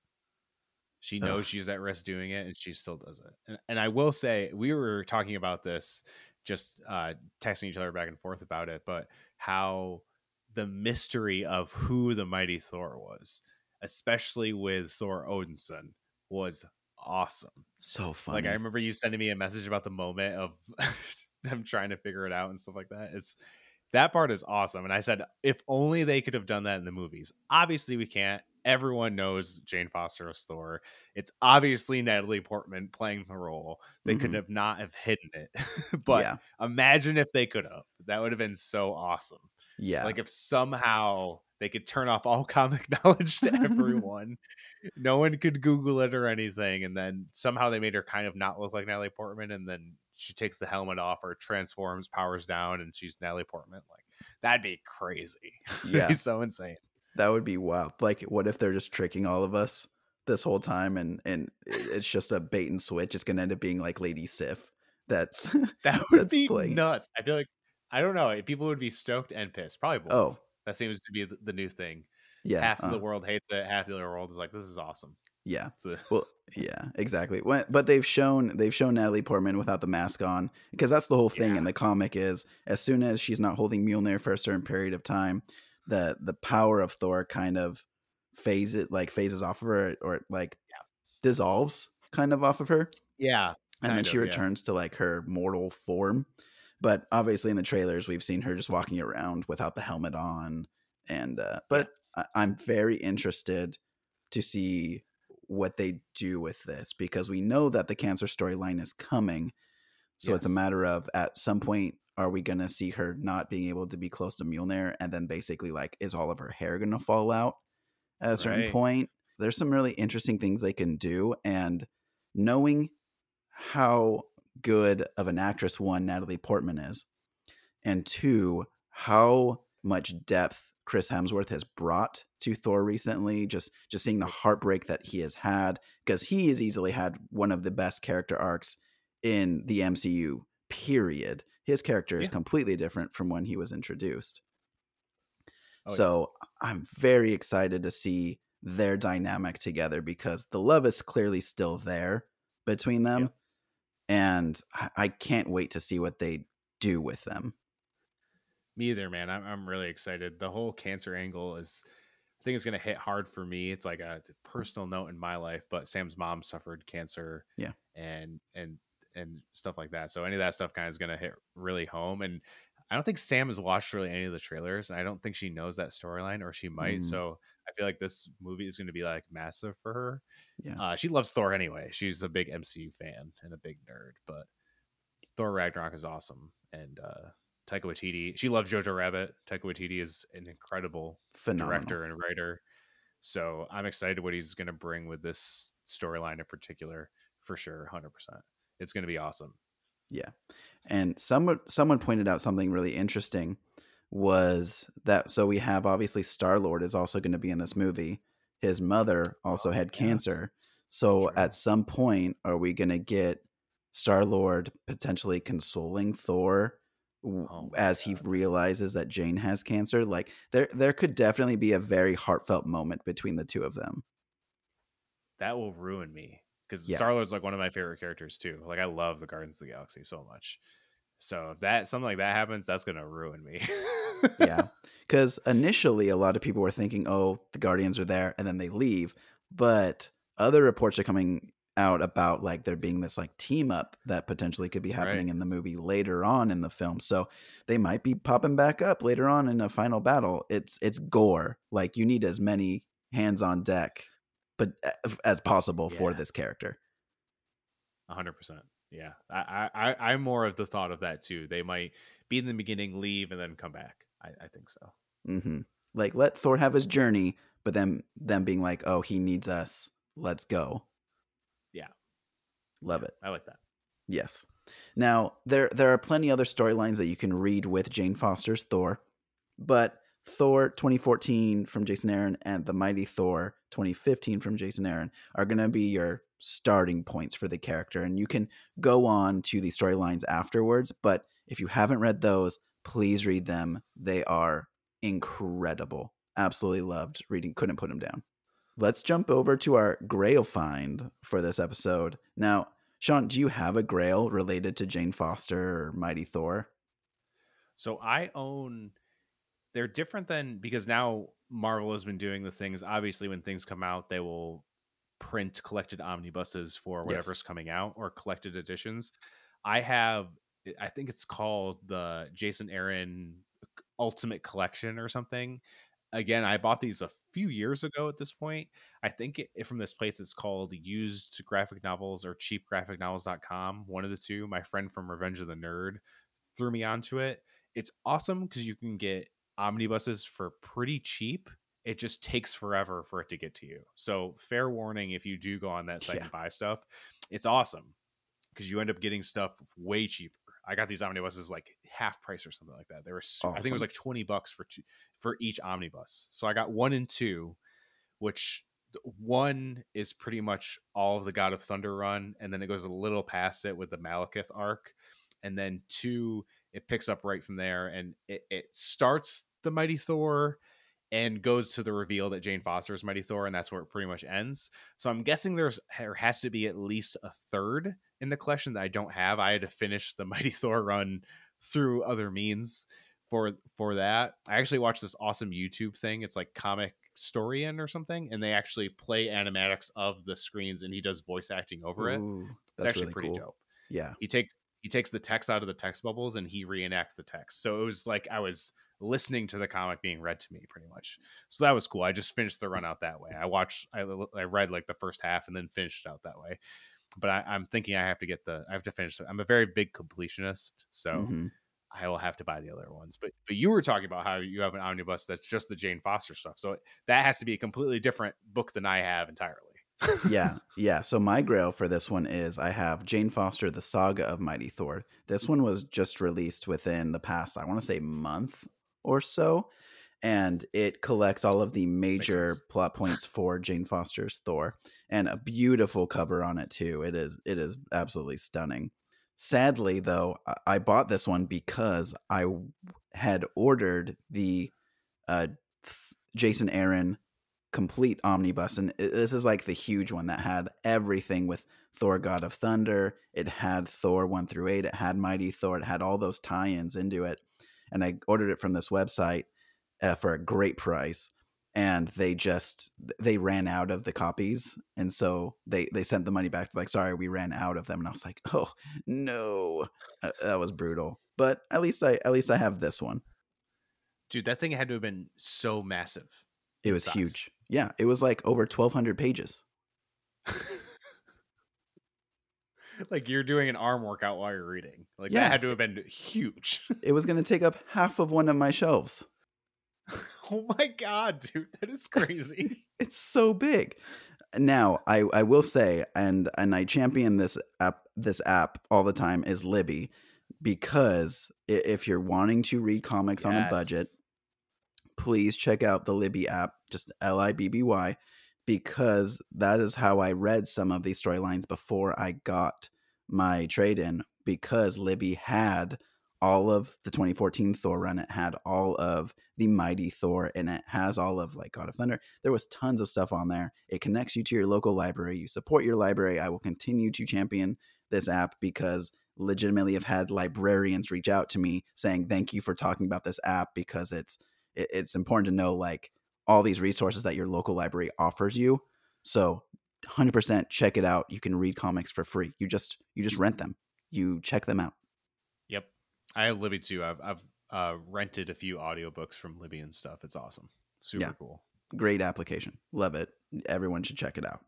She knows
Ugh.
she's at risk doing it, and she still does it. And, and I will say, we were talking about this, just uh, texting each other back and forth about it, but how the mystery of who the mighty Thor was, especially with Thor Odinson, was awesome.
So funny.
Like I remember you sending me a message about the moment of them trying to figure it out and stuff like that. It's that part is awesome. And I said, if only they could have done that in the movies. Obviously, we can't. Everyone knows Jane Foster as Thor. It's obviously Natalie Portman playing the role. They could
Mhm.
have not have hidden it. but
yeah,
imagine if they could have. That would have been so awesome.
yeah,
Like if somehow they could turn off all comic knowledge to everyone. no one could Google it or anything, and then somehow they made her kind of not look like Natalie Portman, and then she takes the helmet off or transforms, powers down, and she's Natalie Portman. Like that'd be crazy.
Yeah.
so insane.
That would be wild. Like, what if they're just tricking all of us this whole time, and and it's just a bait and switch? It's gonna end up being like Lady Sif. That's
That would
That's
be
playing.
nuts. I feel like I don't know. People would be stoked and pissed. Probably both.
Oh.
that seems to be the, new thing.
yeah,
half of the
uh,
world hates it. Half the other world is like, "This is awesome."
yeah.
The,
Well, yeah, exactly. When, but they've shown they've shown Natalie Portman without the mask on because that's the whole thing
Yeah.
in the comic is as soon as she's not holding Mjolnir for a certain period of time, the the power of Thor kind of phases like phases off of her or like dissolves kind of off of her
yeah,
and then
Kind
she
of, yeah.
returns to like her mortal form. But obviously in the trailers we've seen her just walking around without the helmet on and uh but I, I'm very interested to see what they do with this because we know that the cancer storyline is coming. So it's a matter of at some point are we going to see her not being able to be close to Mjolnir and then basically like is all of her hair going to fall out at a certain
Right.
point? There's some really interesting things they can do and knowing how good of an actress one Natalie Portman is, and two, how much depth Chris Hemsworth has brought to Thor recently. Just just seeing the heartbreak that he has had because he has easily had one of the best character arcs in the MCU. Period. His character is
Yeah.
completely different from when he was introduced.
Oh, yeah.
so I'm very excited to see their dynamic together because the love is clearly still there between them.
Yeah.
And I- can't wait to see what they do with them.
Me either, man. I'm I'm really excited. The whole cancer angle is I think it's gonna hit hard for me. It's like a personal note in my life, but Sam's mom suffered cancer.
Yeah.
And and and stuff like that. So any of that stuff kind of is gonna hit really home. And I don't think Sam has watched really any of the trailers. And I don't think she knows that storyline, or she might.
Mm.
So I feel like this movie is gonna be like massive for her.
Yeah.
Uh, she loves Thor anyway. She's a big MCU fan and a big nerd, but Thor Ragnarok is awesome. And uh, Taika Waititi, she loves Jojo Rabbit. Taika Waititi is an incredible
Phenomenal.
director and writer. So I'm excited what he's going to bring with this storyline in particular, for sure, hundred percent. It's going to be awesome.
Yeah. And someone someone pointed out something really interesting was that so we have obviously Star Lord is also going to be in this movie. His mother also oh, had
yeah.
cancer. So
True.
at some point are we going to get Star Lord potentially consoling Thor
Oh
as he realizes that Jane has cancer? Like there there could definitely be a very heartfelt moment between the two of them.
That will ruin me because
Yeah.
Star Lord's like one of my favorite characters too. Like I love the Guardians of the Galaxy so much. So if that something like that happens, that's going to ruin me.
yeah because initially a lot of people were thinking oh the guardians are there and then they leave but other reports are coming out about like there being this like team up that potentially could be happening
Right.
in the movie later on in the film so they might be popping back up later on in a final battle it's it's Gorr like you need as many hands on deck but uh, as possible for this character
A hundred percent. Yeah, I, I, I'm more of the thought of that too. They might be in the beginning, leave, and then come back. I, I think so.
hmm like let thor have his journey but then them being like oh he needs us let's go
Yeah.
love it
I like that.
Yes. Now there there are plenty other storylines that you can read with Jane Foster's Thor, but Thor 2014 from Jason Aaron and The Mighty Thor 2015 from Jason Aaron are going to be your starting points for the character and you can go on to the storylines afterwards, but if you haven't read those, please read them. They are incredible. Absolutely loved reading, couldn't put them down. Let's jump over to our Grail find for this episode. Now, Sean, do you have a Grail related to Jane Foster or Mighty Thor?
So I own. They're different than because now Marvel has been doing the things. Obviously, when things come out, they will print collected omnibuses for
Yes.
whatever's coming out or collected editions. I have. Eh, I think it's called the Jason Aaron Ultimate Collection or something. Again, I bought these a few years ago. At this point, I think it, eh, from this place it's called Used Graphic Novels or CheapGraphicNovels.com. One of the two. My friend from Revenge of the Nerd threw me onto it. It's awesome because you can get omnibuses for pretty cheap. It just takes forever for it to get to you. So, fair warning if you do go on that site
Yeah.
and buy stuff, it's awesome because you end up getting stuff way cheaper. I got these omnibuses like half price or something like that. They were, su- I think it was like twenty bucks for two, for each omnibus. So I got one and two, which one is pretty much all of the God of Thunder run, and then it goes a little past it with the Malekith arc, and then two it picks up right from there, and it, it starts the Mighty Thor and goes to the reveal that Jane Foster is Mighty Thor, and that's where it pretty much ends. So I'm guessing there's there has to be at least a third in the collection that I don't have. I had to finish the Mighty Thor run through other means for for that. I actually watched this awesome YouTube thing. It's like comic Storian or something, and they actually play animatics of the screens, and he does voice acting over it. It's
that's
actually
really
pretty
cool.
dope.
Yeah.
He takes he takes the text out of the text bubbles and he reenacts the text. So it was like I was listening to the comic being read to me pretty much. So that was cool. I just finished the run out that way. I watched I, I read like the first half and then finished it out that way. But I, I'm thinking I have to get the I have to finish. The, I'm a very big completionist, so
Mhm.
I will have to buy the other ones. But but you were talking about how you have an omnibus that's just the Jane Foster stuff. So that has to be a completely different book than I have entirely.
Yeah, yeah. So my grail for this one is I have Jane Foster, The Saga of Mighty Thor. This one was just released within the past, I want to say, month or so, and it collects all of the major plot points for Jane Foster's Thor, and a beautiful cover on it too. It is, it is absolutely stunning. Sadly, though, I- bought this one because I had ordered the uh, Jason Aaron complete omnibus and this is like the huge one that had everything with thor god of thunder. It had thor 1 through 8 it had mighty thor. It had all those tie-ins into it. And i ordered it from this website uh, for a great price and they just they ran out of the copies. And so they they sent the money back like sorry we ran out of them. And i was like oh no. Uh, that was brutal. But at least i at least i have this one.
Dude, that thing had to have been so massive.
it was
size.
huge yeah it was like over 1200 pages
like you're doing an arm workout while you're reading. Like
Yeah.
that had to have been huge.
it was going to take up half of one of my shelves.
oh my god, dude, that is crazy.
It's so big. Now, I, I will say, and and I champion this app this app all the time is Libby, because if you're wanting to read comics on a budget,
Yes.
Please check out the Libby app, just L I B B Y, because that is how I read some of these storylines before I got my trade in. Because Libby had all of the 2014 Thor run, it had all of the Mighty Thor, and it has all of like God of Thunder. There was tons of stuff on there. It connects you to your local library. You support your library. I will continue to champion this app because legitimately have had librarians reach out to me saying thank you for talking about this app because it's it, it's important to know like all these resources that your local library offers you so 100% check it out you can read comics for free you just you just rent them you check them out
Yep. I have Libby too. I've I've uh, rented a few audiobooks from Libby and stuff. It's awesome. Super
Yeah.
cool.
great application love it everyone should check it out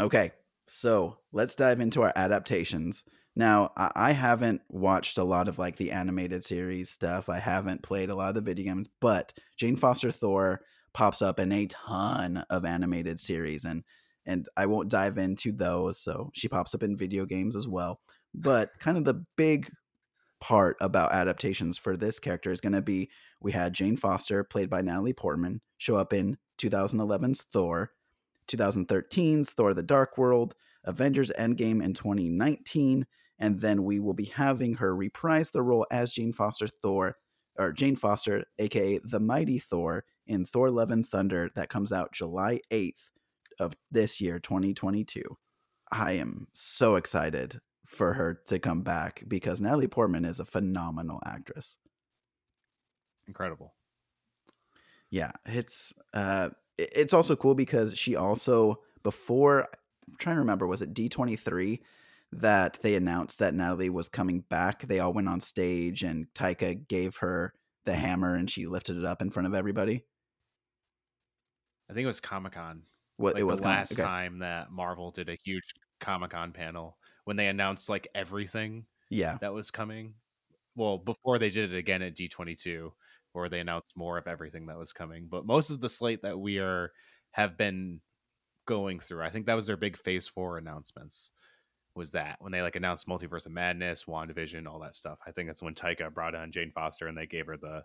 okay so let's dive into our adaptations now I- i haven't watched a lot of like the animated series stuff i haven't played a lot of the video games but jane foster thor pops up in a ton of animated series and and i won't dive into those so she pops up in video games as well but kind of the big part about adaptations for this character is going to be we had Jane Foster, played by Natalie Portman, show up in 2011's Thor, 2013's Thor the Dark World, Avengers Endgame in 2019, and then we will be having her reprise the role as Jane Foster Thor, or Jane Foster, aka the Mighty Thor, in Thor Love and Thunder that comes out July 8th of this year, 2022. I am so excited for her to come back because Natalie Portman is a phenomenal actress.
Incredible.
Yeah, it's uh it's also cool because she also before I'm trying to remember was it D23 that they announced that Natalie was coming back. They all went on stage and Taika gave her the mm-hmm. hammer and she lifted it up in front of everybody.
I think it was Comic Con.
What
Like
it was
the last
okay.
time that Marvel did a huge Comic Con panel when they announced like everything
Yeah.
that was coming. Well, before they did it again at D22, where they announced more of everything that was coming. But most of the slate that we are have been going through, I think that was their big Phase Four announcements. Was that when they like announced Multiverse of Madness, WandaVision, all that stuff? I think that's when Taika brought on Jane Foster and they gave her the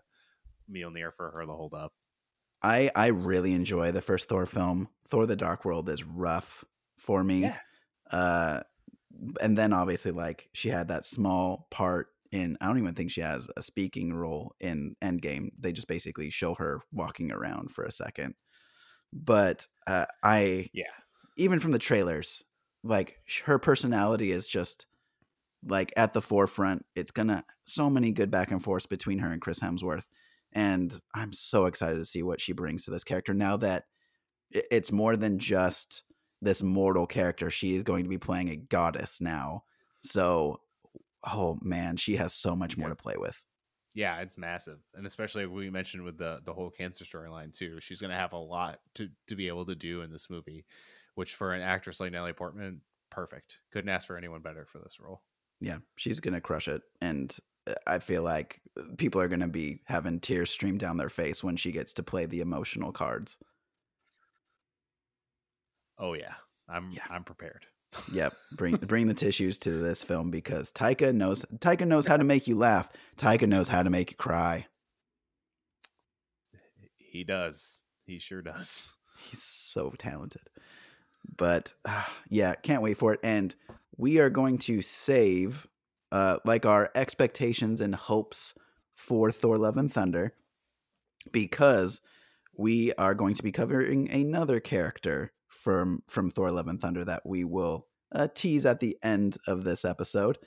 Mjolnir for her to hold up.
I I really enjoy the first Thor film. Thor: The Dark World is rough for me.
Yeah.
Uh, and then obviously, like she had that small part in. I don't even think she has a speaking role in Endgame. They just basically show her walking around for a second. But uh, I
Yeah.
even from the trailers, like her personality is just like at the forefront. It's gonna so many good back and forths between her and Chris Hemsworth, and I'm so excited to see what she brings to this character now that it's more than just this mortal character. She is going to be playing a goddess now. So, oh man, she has so much more
Yeah.
to play with.
Yeah, it's massive, and especially we mentioned with the the whole cancer storyline too. She's to have a lot to to be able to do in this movie, which for an actress like Natalie Portman, perfect. Couldn't ask for anyone better for this role.
Yeah, she's gonna crush it, and uh, I feel like people are gonna be having tears stream down their face when she gets to play the emotional cards.
Oh yeah, I'm
Yeah.
I'm prepared.
Yep, bring bring the tissues to this film because Taika knows Taika knows how to make you laugh. Taika knows how to make you cry.
He does. He sure does.
He's so talented. But uh, yeah, can't wait for it. And we are going to save uh, like our expectations and hopes for Thor: Love and Thunder because we are going to be covering another character from from Thor: Love and Thunder that we will uh, tease at the end of this episode.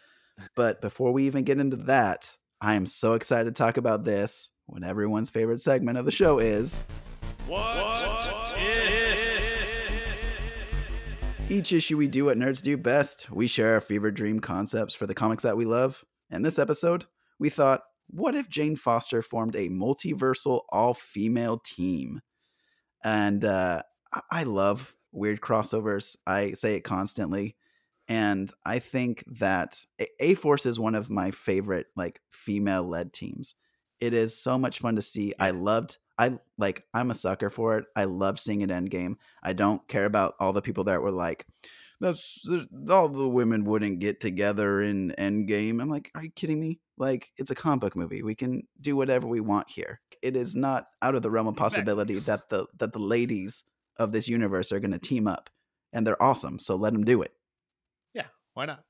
But before we even get into that, I am so excited to talk about this when everyone's favorite segment of the show is
What, if?
Each issue we do what nerds do best. We share our fever dream concepts for the comics that we love. And this episode, we thought, what if Jane Foster formed a multiversal all female team? And uh, I- I love weird crossovers. I say it constantly. And I think that A Force is one of my favorite like female led teams. It is so much fun to see. I loved I like I'm a sucker for it. I love seeing it endgame. I don't care about all the people that were like, "That's all the women wouldn't get together in Endgame." I'm like, "Are you kidding me? Like, it's a comic book movie. We can do whatever we want here. It is not out of the realm of possibility that the that the ladies of this universe are going to team up, and they're awesome. So let them do it.
Yeah, why not?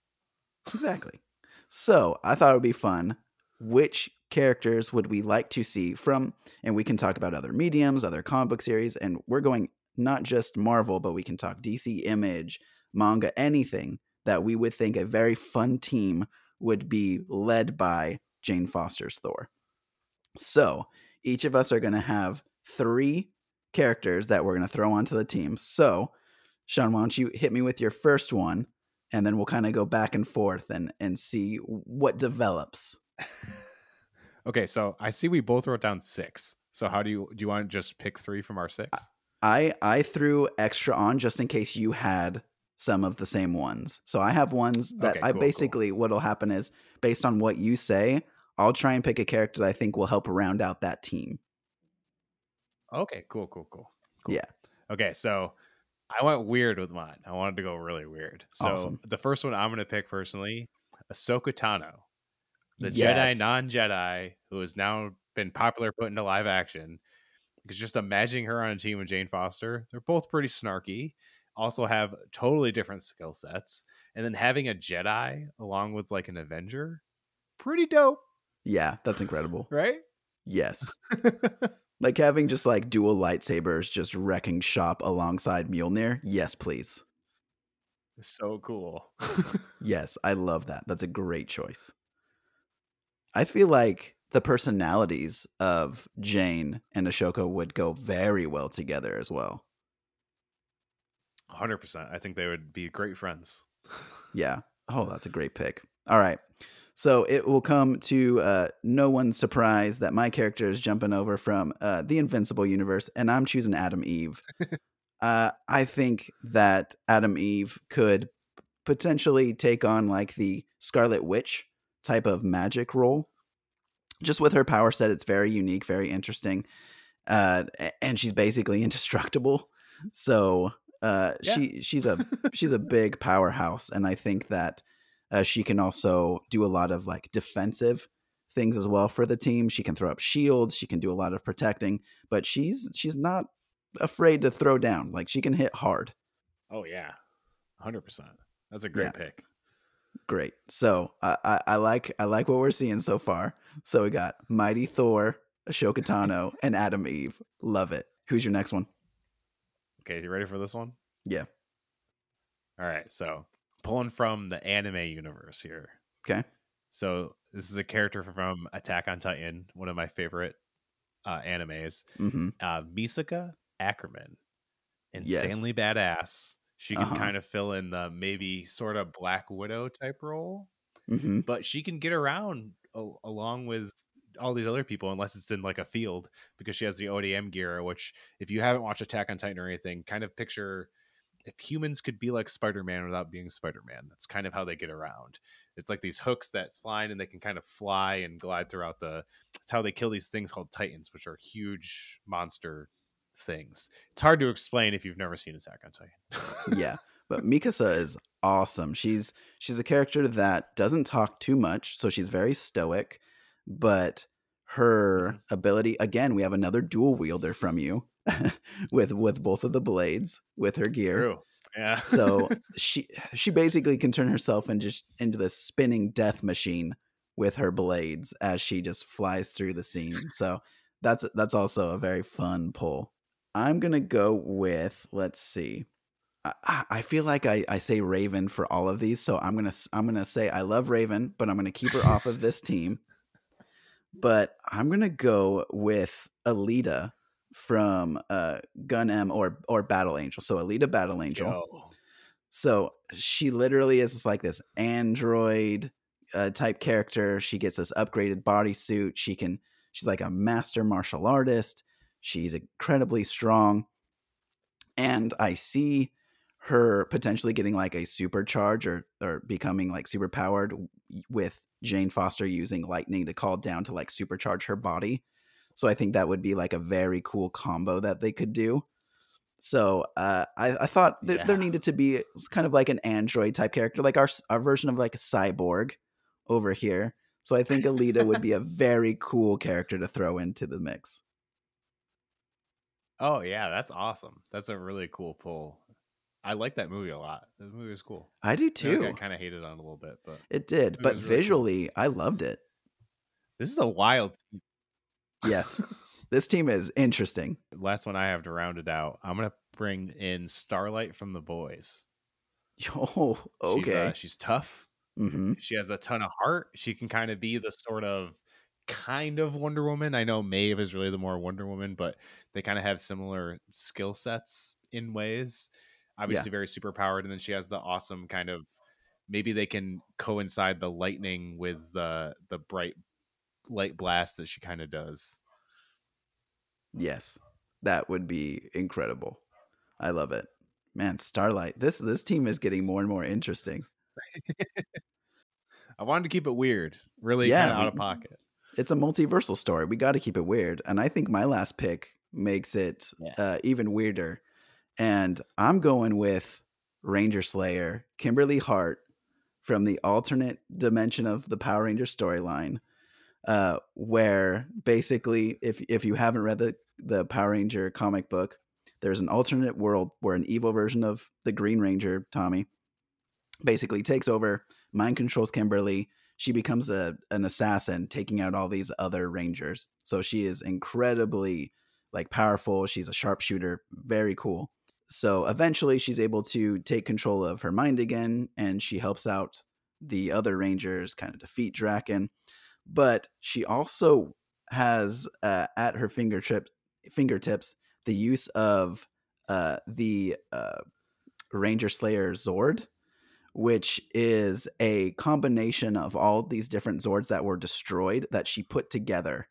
Exactly. So I thought it would be fun. Which characters would we like to see from? And we can talk about other mediums, other comic book series, and we're going not just Marvel, but we can talk DC Image, manga, anything that we would think a very fun team would be led by Jane Foster's Thor. So each of us are going to have three characters that we're going to throw onto the team. So, Sean, why don't you hit me with your first one? and then we'll kind of go back and forth and and see what develops.
Okay, so I see we both wrote down six. So how do you do you want to just pick three from our six?
I I threw extra on just in case you had some of the same ones. So I have ones that
Okay,
I
cool, cool.
basically what'll happen is based on what you say, I'll try and pick a character that I think will help round out that team.
Okay, cool, cool, cool. cool.
Yeah.
Okay, so I went weird with mine. I wanted to go really weird. So
Awesome.
the first one I'm going to pick personally, Ahsoka Tano, the
Yes.
Jedi non-Jedi who has now been popular put into live action. Because just imagining her on a team with Jane Foster, they're both pretty snarky. Also have totally different skill sets, and then having a Jedi along with like an Avenger, pretty dope,
Yeah, that's incredible.
right?
Yes. Like having just like dual lightsabers just wrecking shop alongside Mjolnir. Yes, please.
so cool.
Yes, I love that. That's a great choice. I feel like the personalities of Jane and Ahsoka would go very well together as well.
Hundred percent. I think they would be great friends.
Yeah. Oh, that's a great pick. All right. So it will come to uh, no one's surprise that my character is jumping over from uh, the Invincible universe, and I'm choosing Atom Eve. uh, I think that Atom Eve could potentially take on like the Scarlet Witch type of magic role. Just with her power set, it's very unique, very interesting, uh, and she's basically indestructible. So uh,
Yeah.
she she's a she's a big powerhouse, and I think that uh, she can also do a lot of like defensive things as well for the team. She can throw up shields. She can do a lot of protecting, but she's she's not afraid to throw down. Like she can hit hard.
Oh yeah, hundred percent. That's a great
Yeah.
pick.
Great. So I, I I like I like what we're seeing so far. So we got Mighty Thor, Ahsoka Tano, and Atom Eve. Love it. Who's your next one?
Okay, you ready for this one?
Yeah.
All right. So pulling from the anime universe here.
Okay.
So this is a character from Attack on Titan, one of my favorite uh, animes.
Mm-hmm.
Uh, Misaka Ackerman,
Yes.
insanely badass. She can
Uh-huh.
kind of fill in the maybe sort of Black Widow type role.
Mm-hmm.
but she can get around al- along with all these other people unless it's in like a field because she has the ODM gear which if you haven't watched Attack on Titan or anything kind of picture if humans could be like Spider-Man without being Spider-Man that's kind of how they get around it's like these hooks that's flying and they can kind of fly and glide throughout the it's how they kill these things called titans which are huge monster things. It's hard to explain if you've never seen Attack on Titan.
yeah, but Mikasa is awesome. She's she's a character that doesn't talk too much, so she's very stoic, but her
Mhm.
ability again, we have another dual wielder from you with with both of the blades with her gear.
True. Yeah.
so she she basically can turn herself into just into this spinning death machine with her blades as she just flies through the scene. So that's that's also a very fun pull. I'm gonna go with let's see. I- feel like I, I say Raven for all of these, so I'm gonna I'm gonna say I love Raven, but I'm gonna keep her off of this team. But I'm gonna go with Alita from uh, Gunnm or or Battle Angel. So Alita Battle Angel.
Yo.
So she literally is like this android uh, type character. She gets this upgraded bodysuit. She can. She's like a master martial artist. She's incredibly strong, and I see her potentially getting like a supercharge or or becoming like super powered with Jane Foster using lightning to call down to like supercharge her body. So I think that would be like a very cool combo that they could do. So uh, I, I thought there, there needed to be kind of like an android type character, like our our version of like a cyborg over here. So I think Alita would be a very cool character to throw into the mix.
Oh yeah, that's awesome. That's a really cool pull. I like that movie a lot. The movie was cool.
I do too.
I
too.
kind of hated on it a little bit, but
It did, but
really cool.
visually, I loved it.
this is a wild. team.
Yes, this team is interesting.
Last one I have to round it out. I'm gonna bring in Starlight from the Boys.
Oh,
She's,
okay.
uh, she's tough.
hmm
She has a ton of heart. She can kind of be the sort of kind of Wonder Woman. I know Maeve is really the more Wonder Woman, but they kind of have similar skill sets in ways. Obviously, very super powered, and then she has the awesome kind of maybe they can coincide the lightning with the the bright light blast that she kind of does.
Yes, that would be incredible. I love it, man. Starlight. This this team is getting more and more interesting.
I wanted to keep it weird, really
Yeah,
kind of out of pocket.
It's a multiversal story. We got to keep it weird, and I think my last pick makes it
Yeah.
uh, even weirder. And I'm going with Ranger Slayer, Kimberly Hart from the alternate dimension of the Power Ranger storyline, uh, where basically, if if you haven't read the the Power Ranger comic book, there's an alternate world where an evil version of the Green Ranger, Tommy, basically takes over, mind controls Kimberly. She becomes a an assassin, taking out all these other Rangers. So she is incredibly like powerful. She's a sharpshooter, very cool. So eventually, she's able to take control of her mind again, and she helps out the other Rangers, kind of defeat Drakkon. But she also has uh, at her fingertip fingertips the use of uh, the uh, Ranger Slayer Zord, which is a combination of all these different Zords that were destroyed that she put together,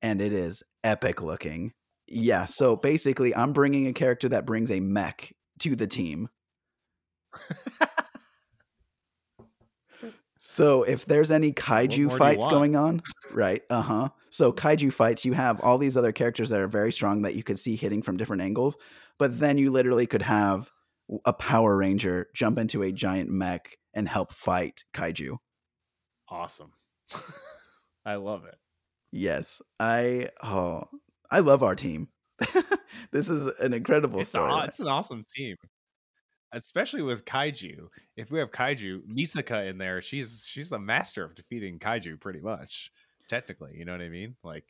and it is epic looking. Yeah, so basically, I'm bringing a character that brings a mech to the team. So if there's any kaiju
more do you
fights going on, right? Uh huh. So kaiju fights, you have all these other characters that are very strong that you could see hitting from different angles, but then you literally could have a Power Ranger jump into a giant mech and help fight kaiju.
Awesome. I love it.
Yes, I oh, I love our team. this is an incredible
It's,
story.
aw- it's an awesome team, especially with kaiju. If we have kaiju, Misaka in there, she's she's a master of defeating kaiju, pretty much. Technically, you know what I mean? Like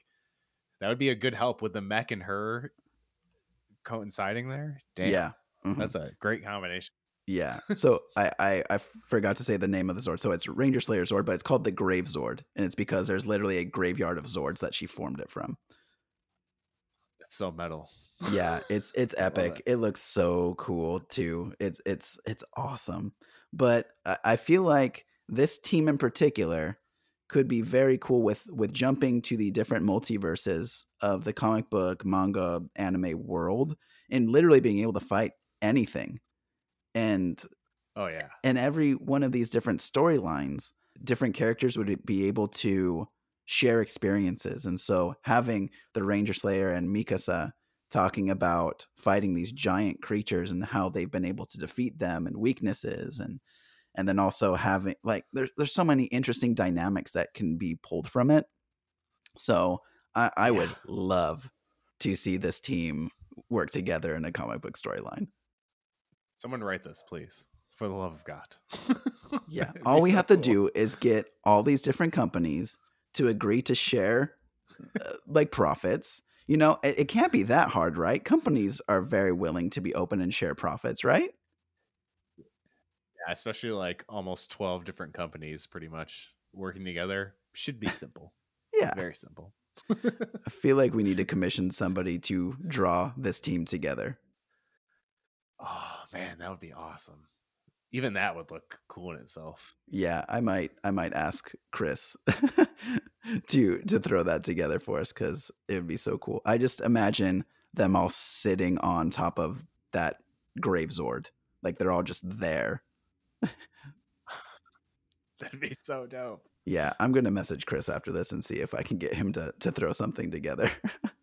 that would be a good help with the mech and her coinciding there. Damn,
Yeah. Mhm.
that's a great combination.
Yeah. So I, I I forgot to say the name of the Zord. So it's Ranger Slayer Zord, but it's called the Grave Zord, and it's because there's literally a graveyard of Zords that she formed it from.
It's so metal.
Yeah, it's it's epic.
it.
It. looks so cool too. It's it's it's awesome. But I, I feel like this team in particular could be very cool with with jumping to the different multiverses of the comic book, manga, anime world, and literally being able to fight anything. And
Oh yeah,
and every one of these different storylines, different characters would be able to share experiences. And so having the Ranger Slayer and Mikasa talking about fighting these giant creatures and how they've been able to defeat them and weaknesses and and then also having like there's there's so many interesting dynamics that can be pulled from it. So I, I would love to see this team work together in a comic book storyline.
Someone write this, please, for the love of God.
Yeah. All we
so
have to do is get all these different companies to agree to share uh, like profits. You know, it, it can't be that hard, right? Companies are very willing to be open and share profits, right?
Yeah, especially like almost 12 different companies pretty much working together should be simple.
Yeah.
Very simple.
I feel like we need to commission somebody to draw this team together.
Oh man, that would be awesome. Even that would look cool in itself.
Yeah, I might I might ask Chris to to throw that together for us cuz it would be so cool. I just imagine them all sitting on top of that grave zord. Like they're all just there.
That'd be so dope.
Yeah, I'm going to message Chris after this and see if I can get him to to throw something together.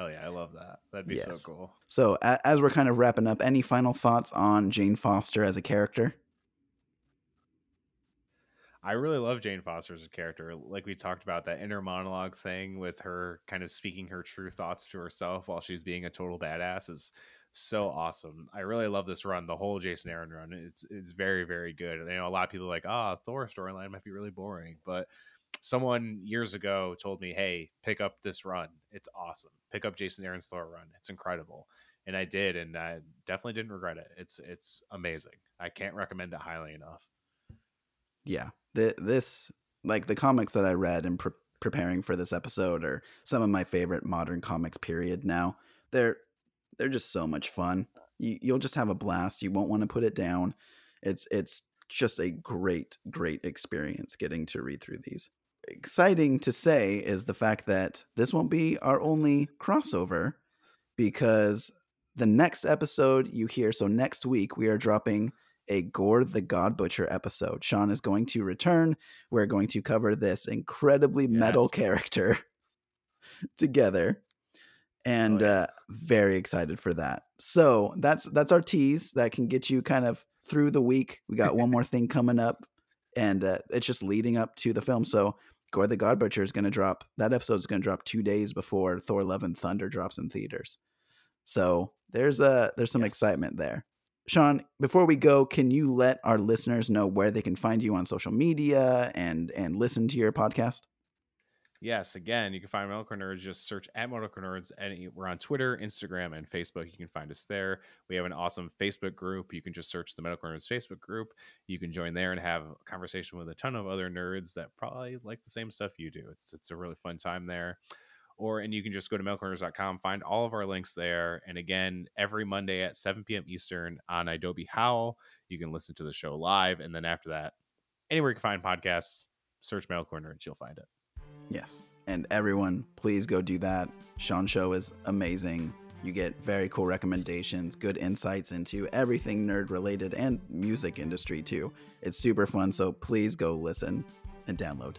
Hell yeah, I love that. That'd be
Yes.
so cool.
so, a- as we're kind of wrapping up, any final thoughts on Jane Foster as a character?
I really love Jane Foster as a character. Like we talked about that inner monologue thing with her kind of speaking her true thoughts to herself while she's being a total badass is so awesome. I really love this run, the whole Jason Aaron run. It's it's very very good. And I know a lot of people are like, ah, Thor storyline might be really boring, but someone years ago told me, hey, pick up this run. It's awesome. Pick up Jason Aaron's Thor run. It's incredible. And I did, and I definitely didn't regret it. It's it's amazing. I can't recommend it highly enough.
Yeah, the, this like the comics that I read and pre- preparing for this episode are some of my favorite modern comics. Period. Now they're they're just so much fun. You, you'll just have a blast. You won't want to put it down. It's it's just a great great experience getting to read through these. Exciting to say is the fact that this won't be our only crossover because the next episode you hear so next week we are dropping a Gorr the God Butcher episode. Sean is going to return. We're going to cover this incredibly metal character together. And
Oh, yeah.
uh, very excited for that. So that's that's our tease that can get you kind of through the week. We got one more thing coming up, and uh, it's just leading up to the film. So Gorr the God Butcher is going to drop. That episode is going to drop two days before Thor: Love and Thunder drops in theaters. So there's a there's some
Yes.
excitement there. Sean, before we go, can you let our listeners know where they can find you on social media and and listen to your podcast?
Yes, again, you can find Monocle Nerds. Just search at Monocle Nerds, and we're on Twitter, Instagram, and Facebook. You can find us there. We have an awesome Facebook group. You can just search the Medical Nerds Facebook group. You can join there and have a conversation with a ton of other nerds that probably like the same stuff you do. It's it's a really fun time there. Or and you can just go to medicalcorners.com, find all of our links there. And again, every Monday at 7 p.m. Eastern on Adobe Howl, you can listen to the show live. And then after that, anywhere you can find podcasts, search Medical Nerds, you'll find it.
Yes. And everyone, please go do that. Sean Show is amazing. You get very cool recommendations, good insights into everything nerd related and music industry too. It's super fun, so please go listen and download.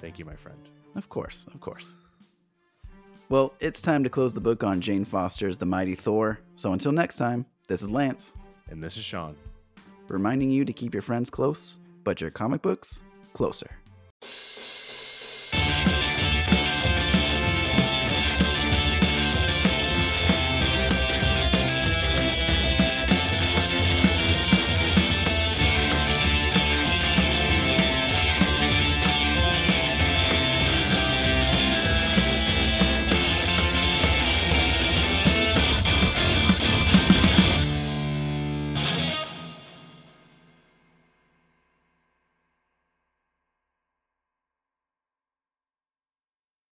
Thank you, my friend.
Of course, of course. Well, it's time to close the book on Jane Foster's The Mighty Thor. So until next time, this is Lance,
And this is Sean.
reminding you to keep your friends close, but your comic books closer.